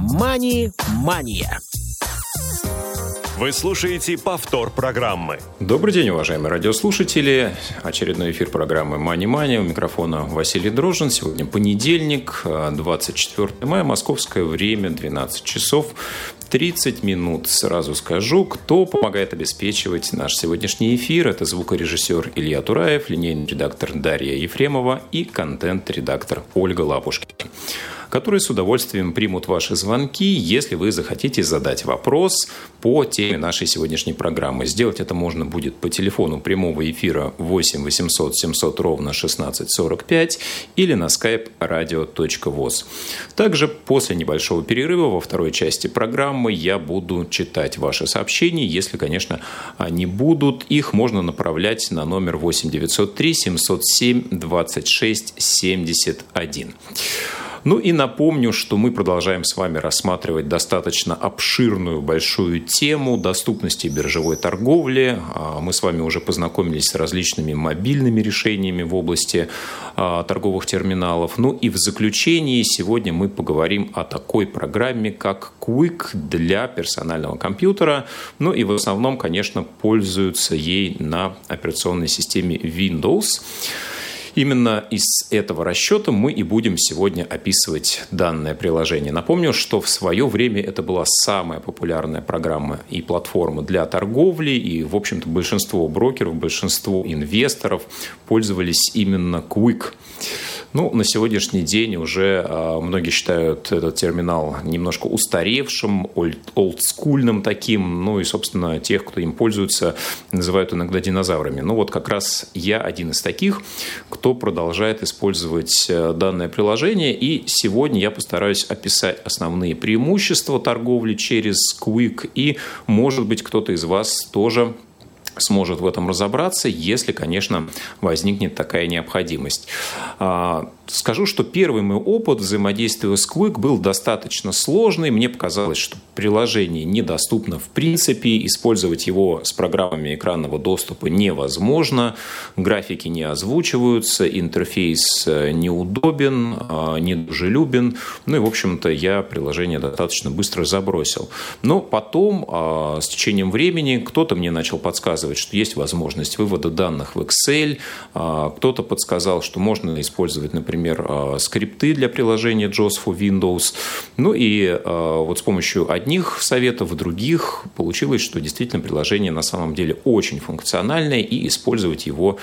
«Мани-мания». Вы слушаете повтор программы. Добрый день, уважаемые радиослушатели. Очередной эфир программы «Мани Мани». У микрофона Василий Дрожжин. Сегодня понедельник, 24 мая, московское время, 12 часов 30 минут. Сразу скажу, кто помогает обеспечивать наш сегодняшний эфир. Это звукорежиссер Илья Тураев, линейный редактор Дарья Ефремова и контент-редактор Ольга Лапушкина которые с удовольствием примут ваши звонки, если вы захотите задать вопрос по теме нашей сегодняшней программы. Сделать это можно будет по телефону прямого эфира 8 800 700 ровно 1645 или на skype radio.voz. Также после небольшого перерыва во второй части программы я буду читать ваши сообщения. Если, конечно, они будут, их можно направлять на номер 8 903 707 26 71. Ну и напомню, что мы продолжаем с вами рассматривать достаточно обширную, большую тему доступности биржевой торговли. А, мы с вами уже познакомились с различными мобильными решениями в области а, торговых терминалов. Ну и в заключении сегодня мы поговорим о такой программе, как Quick для персонального компьютера. Ну и в основном, конечно, пользуются ей на операционной системе Windows. Именно из этого расчета мы и будем сегодня описывать данное приложение. Напомню, что в свое время это была самая популярная программа и платформа для торговли, и, в общем-то, большинство брокеров, большинство инвесторов пользовались именно Quick. Ну, на сегодняшний день уже э, многие считают этот терминал немножко устаревшим, олдскульным таким, ну и, собственно, тех, кто им пользуется, называют иногда динозаврами. Ну вот как раз я один из таких, кто продолжает использовать э, данное приложение, и сегодня я постараюсь описать основные преимущества торговли через Quick, и, может быть, кто-то из вас тоже сможет в этом разобраться, если, конечно, возникнет такая необходимость. Скажу, что первый мой опыт взаимодействия с Quick был достаточно сложный. Мне показалось, что приложение недоступно в принципе, использовать его с программами экранного доступа невозможно, графики не озвучиваются, интерфейс э, неудобен, а, недружелюбен. Ну и, в общем-то, я приложение достаточно быстро забросил. Но потом, а, с течением времени, кто-то мне начал подсказывать, что есть возможность вывода данных в Excel. Кто-то подсказал, что можно использовать, например, а, скрипты для приложения JOS for Windows. Ну и а, вот с помощью одних советов, других получилось, что действительно приложение на самом деле очень функциональное, и использовать его,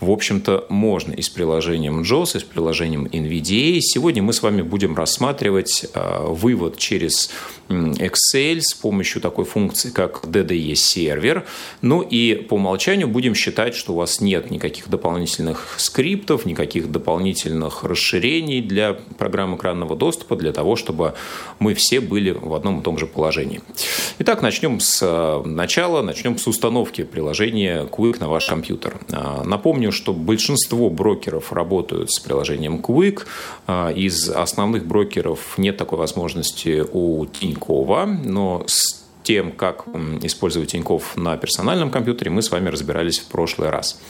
в общем-то, можно и с приложением JOS, и с приложением NVDA. Сегодня мы с вами будем рассматривать вывод через Excel с помощью такой функции, как DDE сервер. Ну и по умолчанию будем считать, что у вас нет никаких дополнительных скриптов, никаких дополнительных расширений для программы экранного доступа, для того, чтобы мы все были в одном и том же положении. Итак, начнем с э, начала, начнем с установки приложения Quick на ваш компьютер. А, напомню, что большинство брокеров работают с приложением Quick. А, из основных брокеров нет такой возможности у Тинькова, но с тем, как использовать Тиньков на персональном компьютере, мы с вами разбирались в прошлый раз.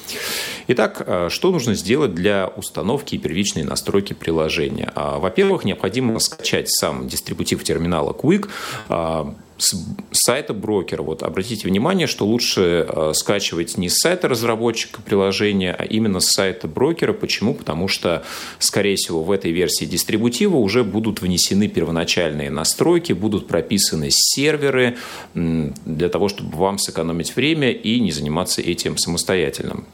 Итак, э, что нужно сделать для установки и первичной настройки приложения? А, во-первых, необходимо скачать сам дистрибутив терминала Quick, а, с сайта брокера. Вот обратите внимание, что лучше э, скачивать не с сайта разработчика приложения, а именно с сайта брокера. Почему? Потому что, скорее всего, в этой версии дистрибутива уже будут внесены первоначальные настройки, будут прописаны серверы для того, чтобы вам сэкономить время и не заниматься этим самостоятельно.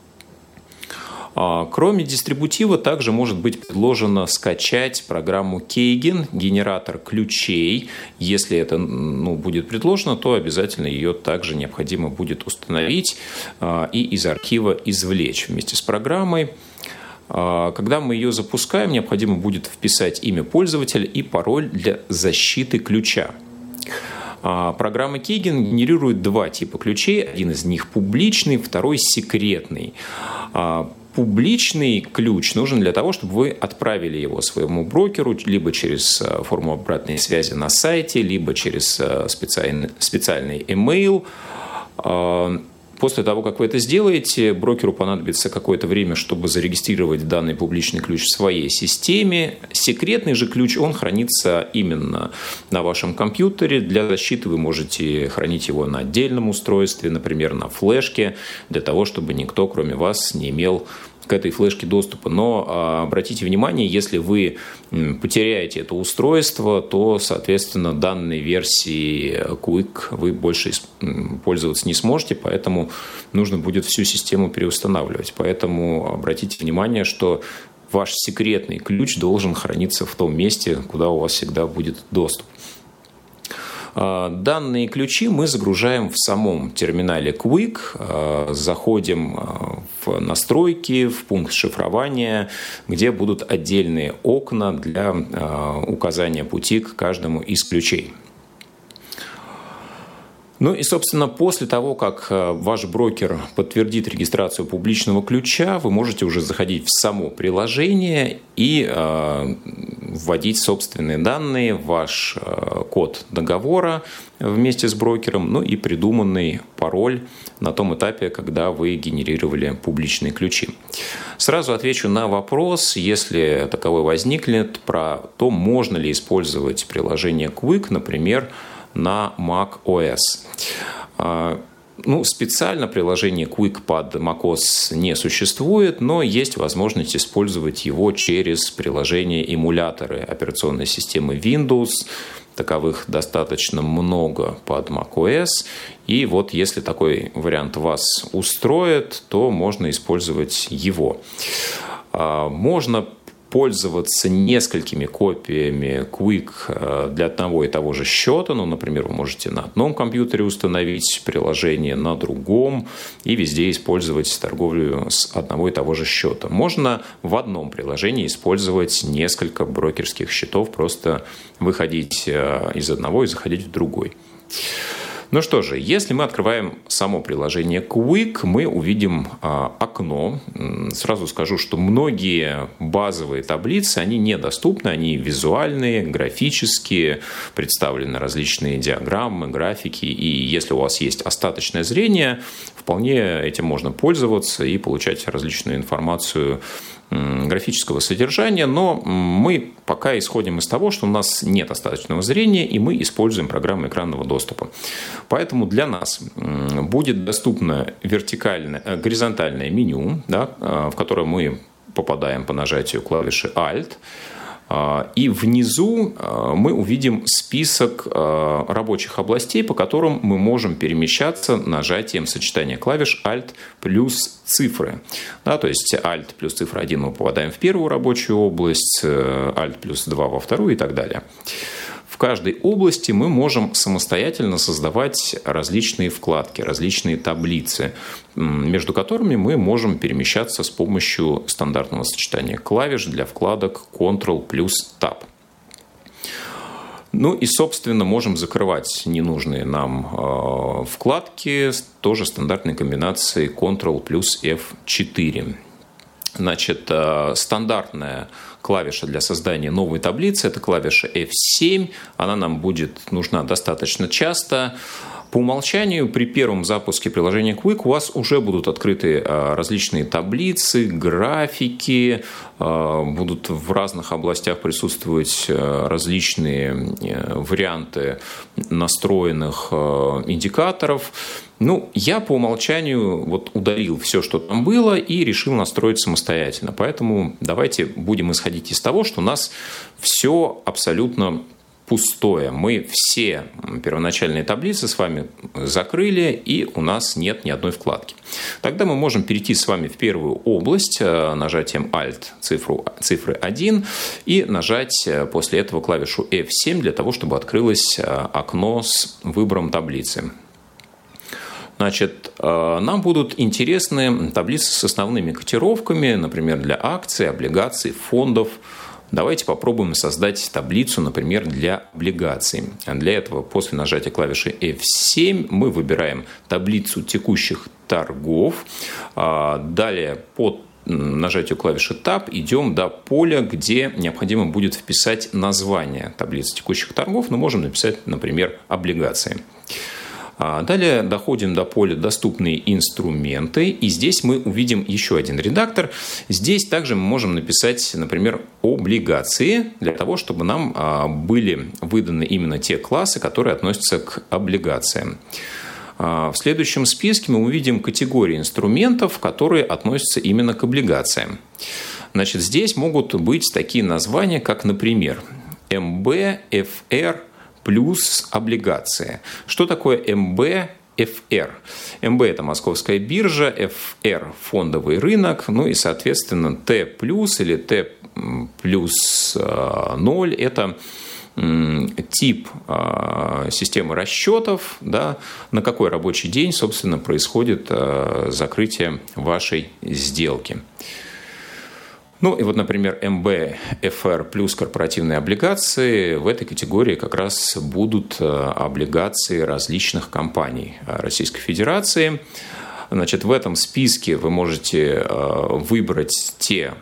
А, кроме дистрибутива, также может быть предложено скачать программу Кейген, генератор ключей. Если это ну, будет предложено, то обязательно ее также необходимо будет установить а, и из архива извлечь вместе с программой. А, когда мы ее запускаем, необходимо будет вписать имя пользователя и пароль для защиты ключа. Программа Кейген генерирует два типа ключей. Один из них публичный, второй секретный публичный ключ нужен для того, чтобы вы отправили его своему брокеру либо через э, форму обратной связи на сайте, либо через э, специальный, специальный email. После того, как вы это сделаете, брокеру понадобится какое-то время, чтобы зарегистрировать данный публичный ключ в своей системе. Секретный же ключ, он хранится именно на вашем компьютере. Для защиты вы можете хранить его на отдельном устройстве, например, на флешке, для того, чтобы никто, кроме вас, не имел к этой флешке доступа. Но а, обратите внимание, если вы потеряете это устройство, то, соответственно, данной версии Quick вы больше пользоваться не сможете, поэтому нужно будет всю систему переустанавливать. Поэтому обратите внимание, что ваш секретный ключ должен храниться в том месте, куда у вас всегда будет доступ. А, данные ключи мы загружаем в самом терминале Quick, а, заходим а, в настройки, в пункт шифрования, где будут отдельные окна для указания пути к каждому из ключей. Ну и, собственно, после того, как ваш брокер подтвердит регистрацию публичного ключа, вы можете уже заходить в само приложение и вводить собственные данные, ваш э, код договора вместе с брокером, ну и придуманный пароль на том этапе, когда вы генерировали публичные ключи. Сразу отвечу на вопрос, если таковой возникнет, про то, можно ли использовать приложение Quick, например, на Mac OS. Ну, специально приложение Quick под macOS не существует, но есть возможность использовать его через приложение эмуляторы операционной системы Windows. Таковых достаточно много под macOS. И вот если такой вариант вас устроит, то можно использовать его. А, можно пользоваться несколькими копиями Quick э, для одного и того же счета. Ну, например, вы можете на одном компьютере установить приложение, на другом и везде использовать торговлю с одного и того же счета. Можно в одном приложении использовать несколько брокерских счетов, просто выходить э, из одного и заходить в другой. Ну что же, если мы открываем само приложение Quick, мы увидим а, окно. Сразу скажу, что многие базовые таблицы, они недоступны, они визуальные, графические, представлены различные диаграммы, графики. И если у вас есть остаточное зрение, вполне этим можно пользоваться и получать различную информацию графического содержания, но мы пока исходим из того, что у нас нет остаточного зрения, и мы используем программу экранного доступа. Поэтому для нас будет доступно вертикальное, э, горизонтальное меню, да, э, в которое мы попадаем по нажатию клавиши Alt, и внизу а, мы увидим список а, рабочих областей, по которым мы можем перемещаться нажатием сочетания клавиш Alt плюс цифры. Да, то есть Alt плюс цифра 1 мы попадаем в первую рабочую область, э, Alt плюс 2 во вторую и так далее. В каждой области мы можем самостоятельно создавать различные вкладки, различные таблицы, между которыми мы можем перемещаться с помощью стандартного сочетания клавиш для вкладок Ctrl плюс Tab. Ну и, собственно, можем закрывать ненужные нам э, вкладки тоже стандартной комбинацией Ctrl плюс F4. Значит, э, стандартная клавиша для создания новой таблицы – это клавиша F7. Она нам будет нужна достаточно часто. По умолчанию при первом запуске приложения Quick у вас уже будут открыты э, различные таблицы, графики, э, будут в разных областях присутствовать различные варианты настроенных индикаторов. Ну, я по умолчанию вот удалил все, что там было, и решил настроить самостоятельно. Поэтому давайте будем исходить из того, что у нас все абсолютно пустое. Мы все первоначальные таблицы с вами закрыли, и у нас нет ни одной вкладки. Тогда мы можем перейти с вами в первую область э, нажатием Alt цифру, цифры 1 и нажать э, после этого клавишу F7 для того, чтобы открылось э, окно с выбором таблицы. Значит, э, нам будут интересны таблицы с основными котировками, например, для акций, облигаций, фондов. Давайте попробуем создать таблицу, например, для облигаций. Для этого после нажатия клавиши F7 мы выбираем таблицу текущих торгов. А, далее под нажатию клавиши Tab идем до поля, где необходимо будет вписать название таблицы текущих торгов. Мы можем написать, например, облигации. А далее доходим до поля «Доступные инструменты», и здесь мы увидим еще один редактор. Здесь также мы можем написать, например, облигации, для того, чтобы нам а, были выданы именно те классы, которые относятся к облигациям. А, в следующем списке мы увидим категории инструментов, которые относятся именно к облигациям. Значит, здесь могут быть такие названия, как, например, МБ, ФР плюс облигация. Что такое МБ, ФР. МБ – это московская биржа, ФР – фондовый рынок, ну и, соответственно, Т плюс или Т плюс 0 – это тип а, системы расчетов, да, на какой рабочий день, собственно, происходит а, закрытие вашей сделки. Ну и вот, например, МБ, ФР плюс корпоративные облигации, в этой категории как раз будут а, облигации различных компаний Российской Федерации. Значит, в этом списке вы можете выбрать те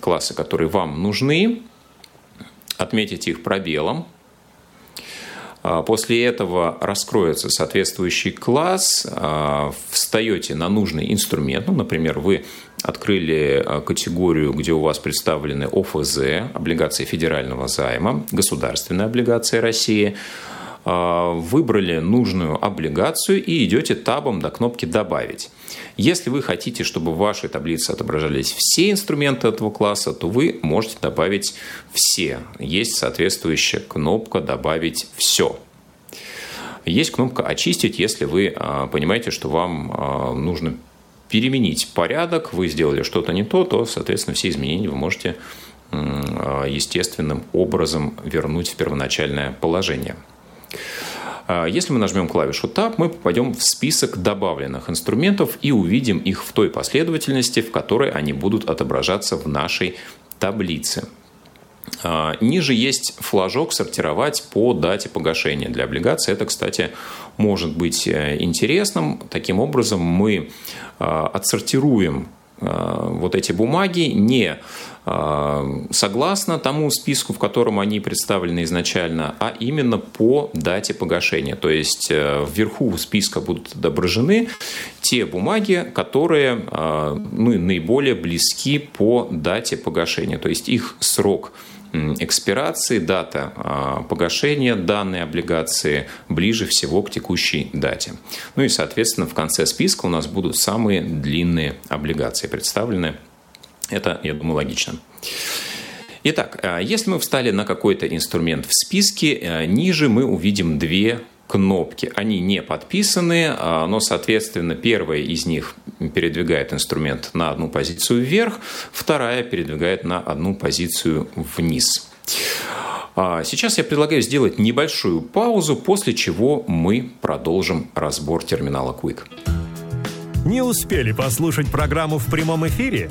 классы, которые вам нужны, отметить их пробелом. А, после этого раскроется соответствующий класс, а, встаете на нужный инструмент. Ну, например, вы открыли а, категорию, где у вас представлены ОФЗ, облигации федерального займа, государственные облигации России – а, выбрали нужную облигацию и идете табом до кнопки «Добавить». Если вы хотите, чтобы в вашей таблице отображались все инструменты этого класса, то вы можете добавить все. Есть соответствующая кнопка «Добавить все». Есть кнопка «Очистить», если вы а, понимаете, что вам нужно переменить порядок, вы сделали что-то не то, то, соответственно, все изменения вы можете естественным образом вернуть в первоначальное положение. А, если мы нажмем клавишу Tab, мы попадем в список добавленных инструментов и увидим их в той последовательности, в которой они будут отображаться в нашей таблице. А, ниже есть флажок «Сортировать по дате погашения» для облигаций. Это, кстати, может быть э, интересным. Таким образом, мы а, отсортируем вот эти бумаги не а, согласно тому списку, в котором они представлены изначально, а именно по дате погашения. То есть э, вверху списка будут отображены те бумаги, которые а, ну, наиболее близки по дате погашения. То есть их срок экспирации, дата а, погашения данной облигации ближе всего к текущей дате. Ну и, соответственно, в конце списка у нас будут самые длинные облигации представлены это, я думаю, логично. Итак, э, если мы встали на какой-то инструмент в списке, э, ниже мы увидим две кнопки. Они не подписаны, э, но, соответственно, первая из них передвигает инструмент на одну позицию вверх, вторая передвигает на одну позицию вниз. А сейчас я предлагаю сделать небольшую паузу, после чего мы продолжим разбор терминала Quick. Не успели послушать программу в прямом эфире?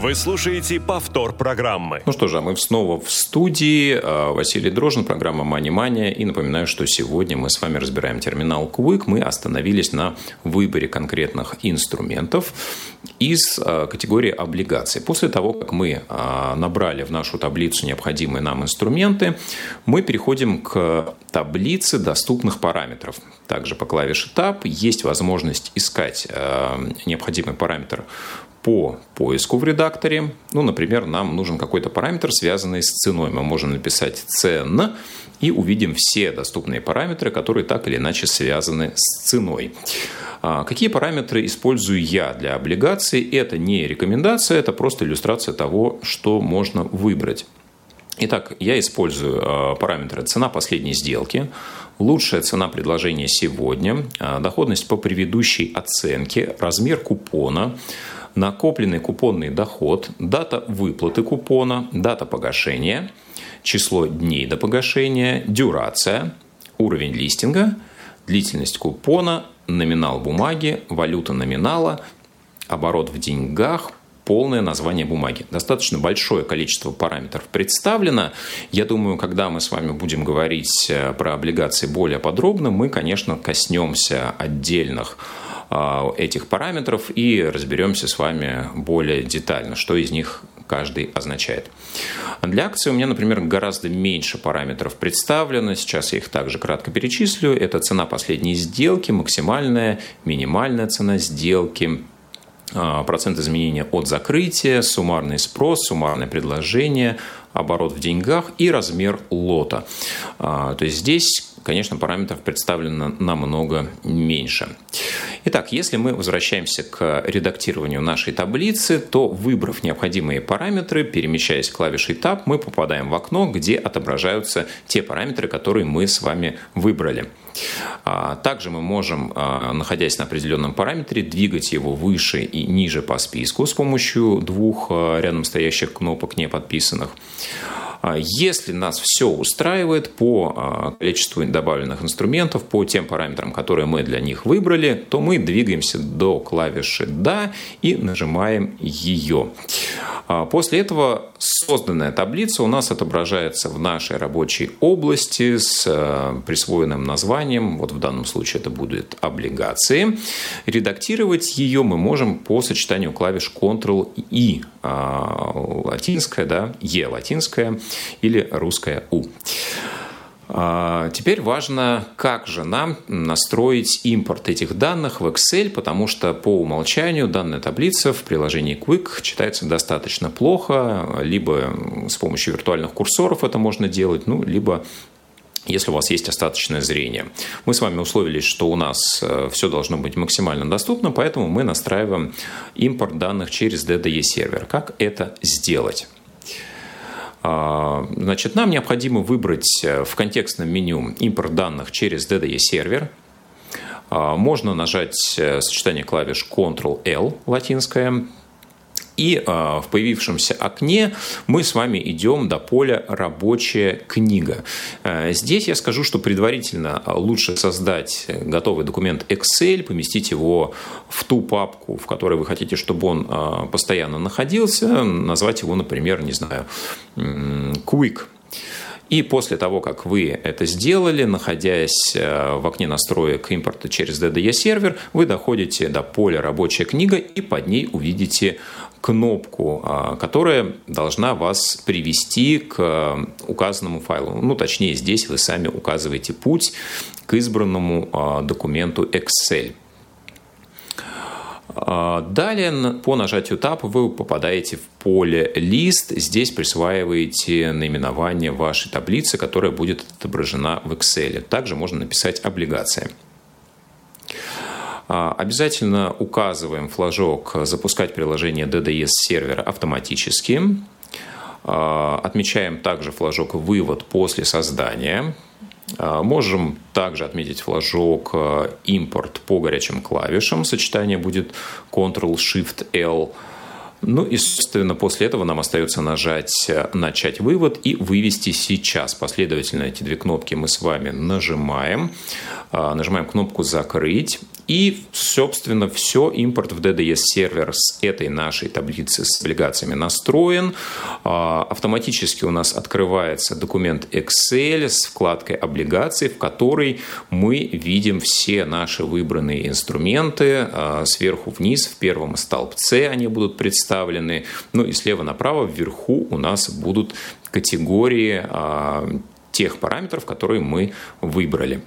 Вы слушаете повтор программы. Ну что же, а мы снова в студии. А, Василий Дрожин, программа Money Money. И напоминаю, что сегодня мы с вами разбираем терминал Quick. Мы остановились на выборе конкретных инструментов из а, категории облигаций. После того, как мы набрали в нашу таблицу необходимые нам инструменты, мы переходим к таблице доступных параметров. Также по клавише Tab есть возможность искать необходимый параметр по поиску в редакторе. Ну, например, нам нужен какой-то параметр, связанный с ценой. Мы можем написать «цен» и увидим все доступные параметры, которые так или иначе связаны с ценой. А какие параметры использую я для облигаций? Это не рекомендация, это просто иллюстрация того, что можно выбрать. Итак, я использую а, параметры цена последней сделки, лучшая цена предложения сегодня, доходность по предыдущей оценке, размер купона, накопленный купонный доход, дата выплаты купона, дата погашения, число дней до погашения, дюрация, уровень листинга. длительность купона, номинал бумаги, валюта номинала, оборот в деньгах, полное название бумаги. Достаточно большое количество параметров представлено. Я думаю, когда мы с вами будем говорить э, про облигации более подробно, мы, конечно, коснемся отдельных этих параметров и разберемся с вами более детально, что из них каждый означает. Для акции у меня, например, гораздо меньше параметров представлено. Сейчас я их также кратко перечислю. Это цена последней сделки, максимальная, минимальная цена сделки, а, процент изменения от закрытия, суммарный спрос, суммарное предложение, оборот в деньгах и размер лота. А, то есть здесь, конечно, параметров представлено намного меньше. Итак, если мы возвращаемся к редактированию нашей таблицы, то выбрав необходимые параметры, перемещаясь клавишей Tab, мы попадаем в окно, где отображаются те параметры, которые мы с вами выбрали. А, также мы можем, а, находясь на определенном параметре, двигать его выше и ниже по списку с помощью двух а, рядом стоящих кнопок не подписанных. А если нас все устраивает по а, количеству добавленных инструментов, по тем параметрам, которые мы для них выбрали, то мы двигаемся до клавиши «Да» и нажимаем ее. А после этого созданная таблица у нас отображается в нашей рабочей области с присвоенным названием, вот в данном случае это будет облигации. Редактировать ее мы можем по сочетанию клавиш Ctrl-I, латинская, да, E латинская, или русская У. А, теперь важно, как же нам настроить импорт этих данных в Excel, потому что по умолчанию данная таблица в приложении Quick читается достаточно плохо, либо с помощью виртуальных курсоров это можно делать, ну, либо если у вас есть остаточное зрение. Мы с вами условились, что у нас э, все должно быть максимально доступно, поэтому мы настраиваем импорт данных через DDE сервер. Как это сделать? А, значит, нам необходимо выбрать э, в контекстном меню импорт данных через DDE сервер. А, можно нажать э, сочетание клавиш Ctrl-L латинское, и а, в появившемся окне мы с вами идем до поля «Рабочая книга». Э, здесь я скажу, что предварительно лучше создать готовый документ Excel, поместить его в ту папку, в которой вы хотите, чтобы он а, постоянно находился, назвать его, например, не знаю, Quick – и после того, как вы это сделали, находясь в окне настроек импорта через DDE сервер, вы доходите до поля «Рабочая книга» и под ней увидите кнопку, а, которая должна вас привести к э, указанному файлу. Ну, точнее, здесь вы сами указываете путь к избранному а, документу Excel. А, далее по нажатию Tab вы попадаете в поле «Лист». Здесь присваиваете наименование вашей таблицы, которая будет отображена в Excel. Также можно написать «Облигация». А, обязательно указываем флажок «Запускать приложение DDS сервера автоматически». А, отмечаем также флажок «Вывод после создания». А, можем также отметить флажок «Импорт по горячим клавишам». Сочетание будет Ctrl-Shift-L. Ну и, собственно, после этого нам остается нажать «Начать вывод» и «Вывести сейчас». Последовательно эти две кнопки мы с вами нажимаем. Нажимаем кнопку «Закрыть». И, собственно, все, импорт в DDS сервер с этой нашей таблицы с облигациями настроен. А, автоматически у нас открывается документ Excel с вкладкой облигации, в которой мы видим все наши выбранные инструменты а, сверху вниз, в первом столбце они будут представлены, ну и слева направо вверху у нас будут категории а, тех параметров, которые мы выбрали.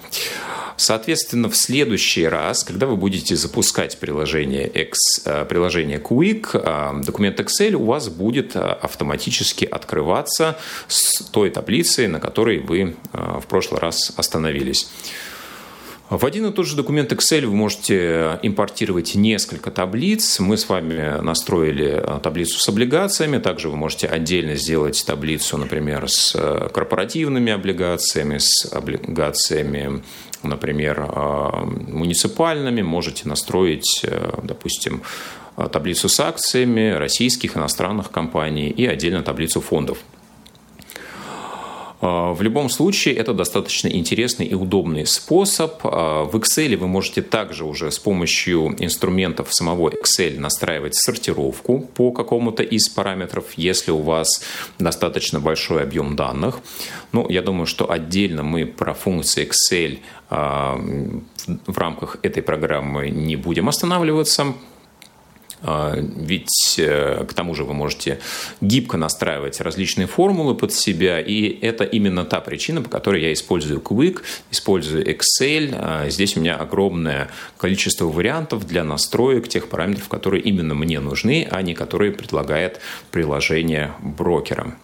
Соответственно, в следующий раз, когда вы будете запускать приложение, X, э, приложение Quick, э, документ Excel у вас будет э, автоматически открываться с той таблицей, на которой вы в прошлый раз остановились. В один и тот же документ Excel вы можете импортировать несколько таблиц. Мы с вами настроили таблицу с облигациями. Также вы можете отдельно сделать таблицу, например, с корпоративными облигациями, с облигациями например, муниципальными, можете настроить, э, допустим, таблицу с акциями российских, иностранных компаний и отдельно таблицу фондов. В любом случае, это достаточно интересный и удобный способ. В Excel вы можете также уже с помощью инструментов самого Excel настраивать сортировку по какому-то из параметров, если у вас достаточно большой объем данных. Ну, я думаю, что отдельно мы про функции Excel в рамках этой программы не будем останавливаться. А, ведь э, к тому же вы можете гибко настраивать различные формулы под себя, и это именно та причина, по которой я использую Quick, использую Excel. А, здесь у меня огромное количество вариантов для настроек тех параметров, которые именно мне нужны, а не которые предлагает приложение брокера.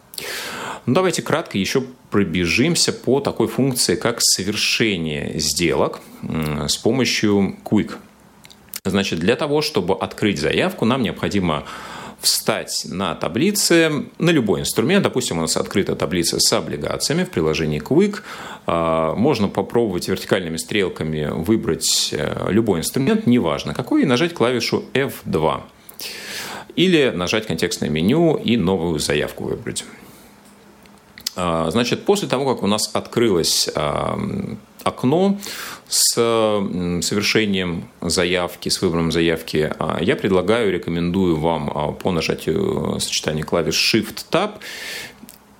Ну, давайте кратко еще пробежимся по такой функции, как совершение сделок с помощью Quick. Значит, для того, чтобы открыть заявку, нам необходимо встать на таблице, на любой инструмент. Допустим, у нас открыта таблица с облигациями в приложении Quick. А, можно попробовать вертикальными стрелками выбрать э, любой инструмент, неважно какой, и нажать клавишу F2. Или нажать контекстное меню и новую заявку выбрать. А, значит, после того, как у нас открылось окно с совершением заявки, с выбором заявки, а, я предлагаю, рекомендую вам по нажатию сочетания клавиш Shift-Tab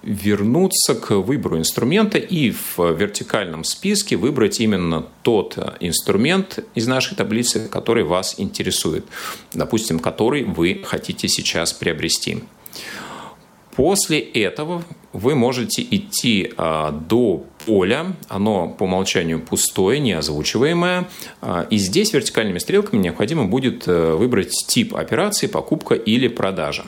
вернуться к выбору инструмента и в вертикальном списке выбрать именно тот инструмент из нашей таблицы, который вас интересует, допустим, который вы хотите сейчас приобрести. После этого вы можете идти а, до поля, оно по умолчанию пустое, не озвучиваемое, а, и здесь вертикальными стрелками необходимо будет э, выбрать тип операции, покупка или продажа.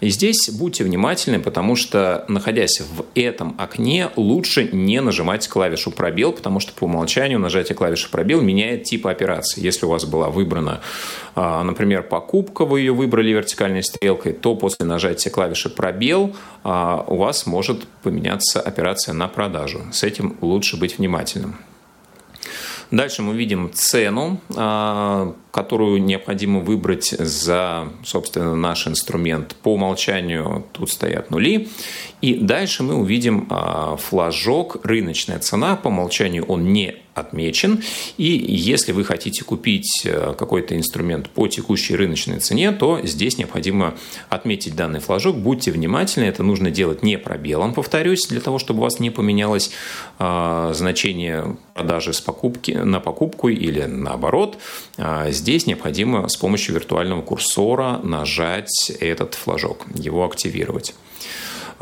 И здесь будьте внимательны, потому что, находясь в этом окне, лучше не нажимать клавишу «пробел», потому что по умолчанию нажатие клавиши «пробел» меняет тип операции. Если у вас была выбрана, а, например, покупка, вы ее выбрали вертикальной стрелкой, то после нажатия клавиши «пробел» а, у вас может поменяться операция на продажу. С этим лучше быть внимательным. Дальше мы видим цену, а, которую необходимо выбрать за, собственно, наш инструмент. По умолчанию тут стоят нули. И дальше мы увидим а, флажок «Рыночная цена». По умолчанию он не отмечен. И если вы хотите купить э, какой-то инструмент по текущей рыночной цене, то здесь необходимо отметить данный флажок. Будьте внимательны, это нужно делать не пробелом, повторюсь, для того, чтобы у вас не поменялось а, значение продажи с покупки на покупку или наоборот. А, здесь необходимо с помощью виртуального курсора нажать этот флажок, его активировать.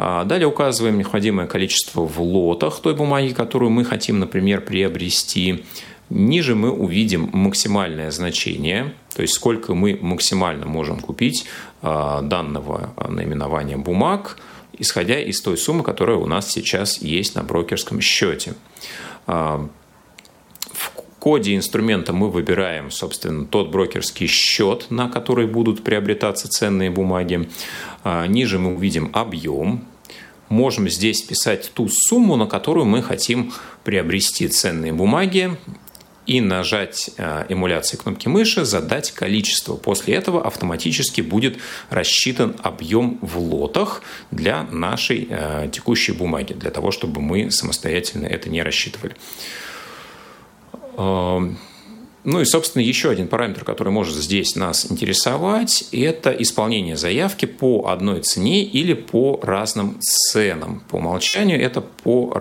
А, далее указываем необходимое количество в лотах той бумаги, которую мы хотим, например, приобрести. Ниже мы увидим максимальное значение, то есть сколько мы максимально можем купить а, данного наименования бумаг, исходя из той суммы, которая у нас сейчас есть на брокерском счете. А, в коде инструмента мы выбираем, собственно, тот брокерский счет, на который будут приобретаться ценные бумаги. Ниже мы увидим объем, можем здесь писать ту сумму, на которую мы хотим приобрести ценные бумаги, и нажать э, эмуляции кнопки мыши, задать количество. После этого автоматически будет рассчитан объем в лотах для нашей э, текущей бумаги, для того, чтобы мы самостоятельно это не рассчитывали. Ну и, собственно, еще один параметр, который может здесь нас интересовать, это исполнение заявки по одной цене или по разным ценам. По умолчанию это по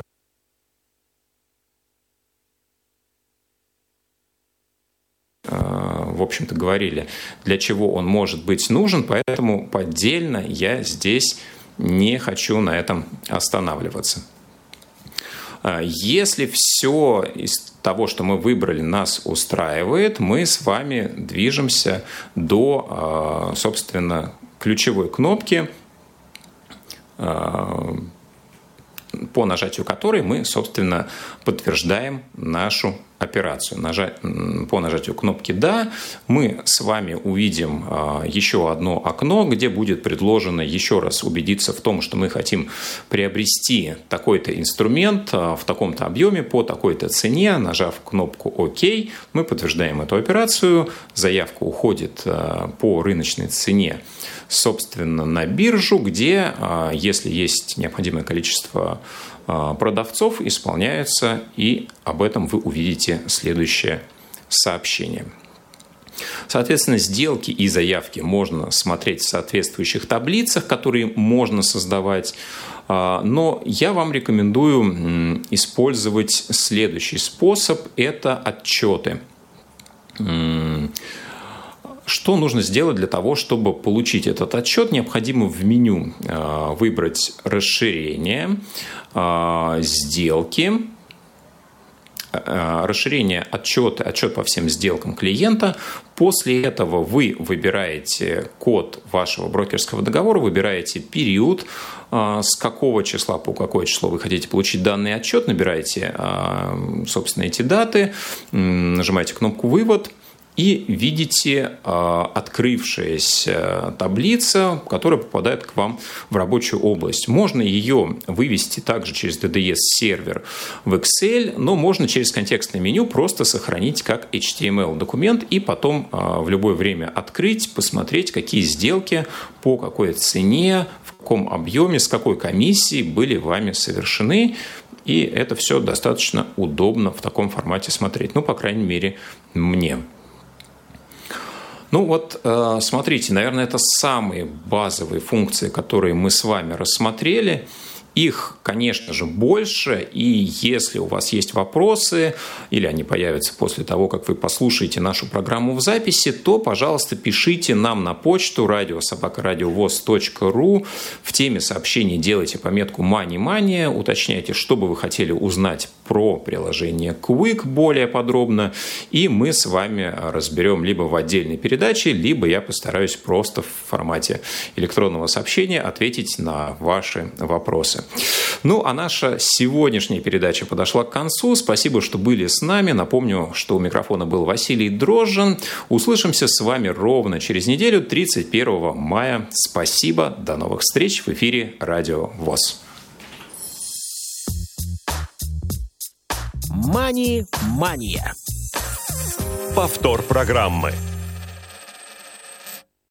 а, в общем-то, говорили, для чего он может быть нужен, поэтому поддельно я здесь не хочу на этом останавливаться. А, если все из того, что мы выбрали, нас устраивает, мы с вами движемся до, а, собственно, ключевой кнопки, а, по нажатию которой мы, собственно, подтверждаем нашу операцию нажать, по нажатию кнопки «Да», мы с вами увидим а, еще одно окно, где будет предложено еще раз убедиться в том, что мы хотим приобрести такой-то инструмент а, в таком-то объеме по такой-то цене. Нажав кнопку «Ок», мы подтверждаем эту операцию, заявка уходит а, по рыночной цене собственно, на биржу, где, если есть необходимое количество продавцов исполняются, и об этом вы увидите следующее сообщение. Соответственно, сделки и заявки можно смотреть в соответствующих таблицах, которые можно создавать. А, но я вам рекомендую использовать следующий способ – это отчеты. Что нужно сделать для того, чтобы получить этот отчет? Необходимо в меню а, выбрать расширение, а, сделки, а, расширение отчета, отчет по всем сделкам клиента. После этого вы выбираете код вашего брокерского договора, выбираете период, с какого числа по какое число вы хотите получить данный отчет, набираете, собственно, эти даты, нажимаете кнопку «Вывод», и видите а, открывшаяся таблица, которая попадает к вам в рабочую область. Можно ее вывести также через DDS-сервер в Excel, но можно через контекстное меню просто сохранить как HTML-документ и потом а, в любое время открыть, посмотреть, какие сделки, по какой цене, в каком объеме, с какой комиссией были вами совершены. И это все достаточно удобно в таком формате смотреть. Ну, по крайней мере, мне. Ну вот, э, смотрите, наверное, это самые базовые функции, которые мы с вами рассмотрели. Их, конечно же, больше, и если у вас есть вопросы, или они появятся после того, как вы послушаете нашу программу в записи, то, пожалуйста, пишите нам на почту радиособакарадиовоз.ру. В теме сообщений делайте пометку «Мани Мания», уточняйте, что бы вы хотели узнать про приложение Quick более подробно, и мы с вами разберем либо в отдельной передаче, либо я постараюсь просто в формате электронного сообщения ответить на ваши вопросы. Ну, а наша сегодняшняя передача подошла к концу. Спасибо, что были с нами. Напомню, что у микрофона был Василий Дрожжин. Услышимся с вами ровно через неделю, 31 мая. Спасибо. До новых встреч в эфире Радио ВОЗ. Мани-мания. Повтор программы.